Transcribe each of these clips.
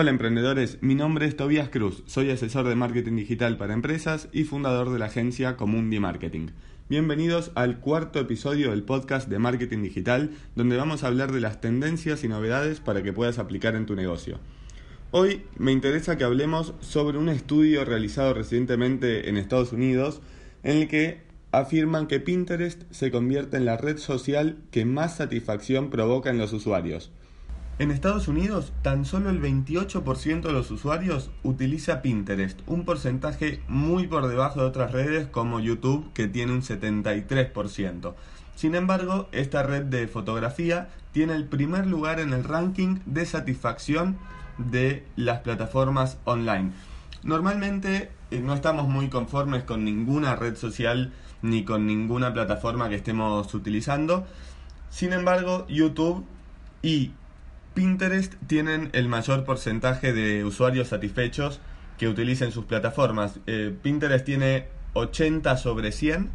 Hola emprendedores, mi nombre es Tobias Cruz, soy asesor de marketing digital para empresas y fundador de la agencia Comundi Marketing. Bienvenidos al cuarto episodio del podcast de marketing digital, donde vamos a hablar de las tendencias y novedades para que puedas aplicar en tu negocio. Hoy me interesa que hablemos sobre un estudio realizado recientemente en Estados Unidos en el que afirman que Pinterest se convierte en la red social que más satisfacción provoca en los usuarios. En Estados Unidos, tan solo el 28% de los usuarios utiliza Pinterest, un porcentaje muy por debajo de otras redes como YouTube, que tiene un 73%. Sin embargo, esta red de fotografía tiene el primer lugar en el ranking de satisfacción de las plataformas online. Normalmente eh, no estamos muy conformes con ninguna red social ni con ninguna plataforma que estemos utilizando. Sin embargo, YouTube y Pinterest tienen el mayor porcentaje de usuarios satisfechos que utilicen sus plataformas. Eh, Pinterest tiene 80 sobre 100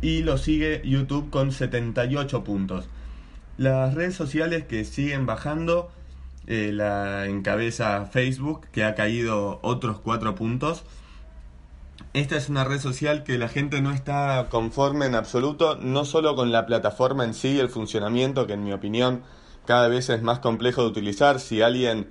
y lo sigue YouTube con 78 puntos. Las redes sociales que siguen bajando eh, la encabeza Facebook, que ha caído otros 4 puntos. Esta es una red social que la gente no está conforme en absoluto, no solo con la plataforma en sí, el funcionamiento, que en mi opinión cada vez es más complejo de utilizar. Si alguien,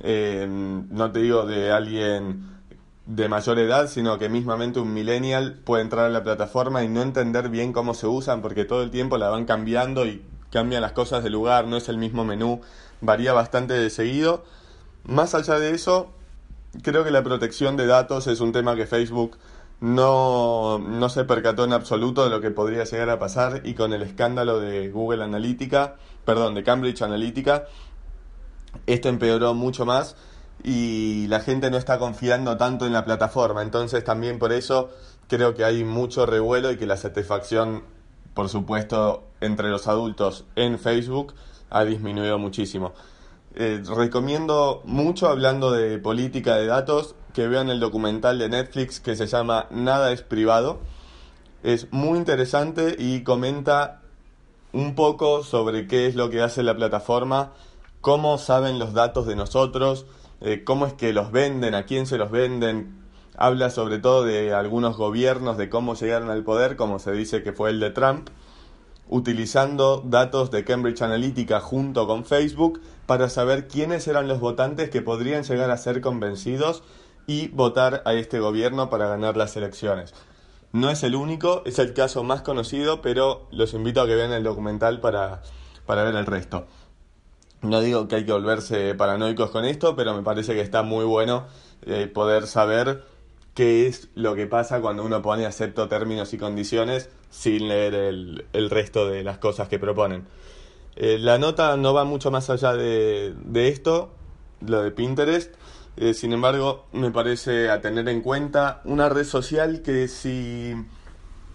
eh, no te digo de alguien de mayor edad, sino que mismamente un millennial puede entrar a la plataforma y no entender bien cómo se usan porque todo el tiempo la van cambiando y cambian las cosas de lugar, no es el mismo menú, varía bastante de seguido. Más allá de eso, creo que la protección de datos es un tema que Facebook no, no se percató en absoluto de lo que podría llegar a pasar y con el escándalo de Google Analytica, perdón, de Cambridge Analytica, esto empeoró mucho más y la gente no está confiando tanto en la plataforma. Entonces también por eso creo que hay mucho revuelo y que la satisfacción, por supuesto, entre los adultos en Facebook ha disminuido muchísimo. Eh, recomiendo mucho, hablando de política de datos, que vean el documental de Netflix que se llama Nada es privado. Es muy interesante y comenta un poco sobre qué es lo que hace la plataforma, cómo saben los datos de nosotros, eh, cómo es que los venden, a quién se los venden. Habla sobre todo de algunos gobiernos, de cómo llegaron al poder, como se dice que fue el de Trump, utilizando datos de Cambridge Analytica junto con Facebook para saber quiénes eran los votantes que podrían llegar a ser convencidos y votar a este gobierno para ganar las elecciones. No es el único, es el caso más conocido, pero los invito a que vean el documental para, para ver el resto. No digo que hay que volverse paranoicos con esto, pero me parece que está muy bueno eh, poder saber qué es lo que pasa cuando uno pone acepto términos y condiciones sin leer el, el resto de las cosas que proponen. Eh, la nota no va mucho más allá de, de esto, lo de Pinterest. Eh, sin embargo, me parece a tener en cuenta una red social que si,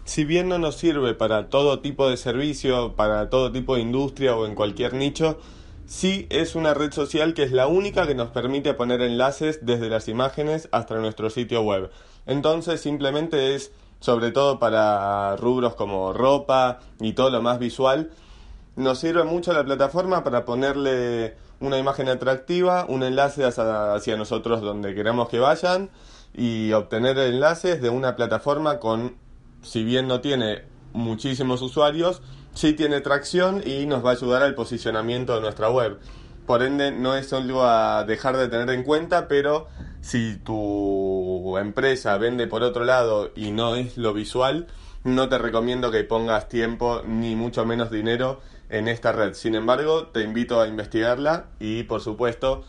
si bien no nos sirve para todo tipo de servicio, para todo tipo de industria o en cualquier nicho, sí es una red social que es la única que nos permite poner enlaces desde las imágenes hasta nuestro sitio web. Entonces simplemente es, sobre todo para rubros como ropa y todo lo más visual, nos sirve mucho la plataforma para ponerle una imagen atractiva, un enlace hacia, nosotros donde queremos que vayan y obtener enlaces de una plataforma con, si bien no tiene muchísimos usuarios, sí tiene tracción y nos va a ayudar al posicionamiento de nuestra web. Por ende, no es algo a dejar de tener en cuenta, pero si tu empresa vende por otro lado y no es lo visual, no te recomiendo que pongas tiempo ni mucho menos dinero en esta red. Sin embargo, te invito a investigarla y por supuesto,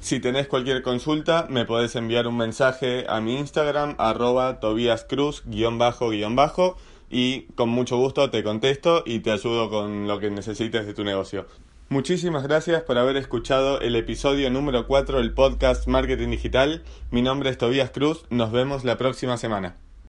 si tenés cualquier consulta, me podés enviar un mensaje a mi Instagram, arroba tobiascruz, guion bajo, guion bajo, y con mucho gusto te contesto y te ayudo con lo que necesites de tu negocio. Muchísimas gracias por haber escuchado el episodio número 4 del podcast Marketing Digital. Mi nombre es Tobías Cruz, nos vemos la próxima semana.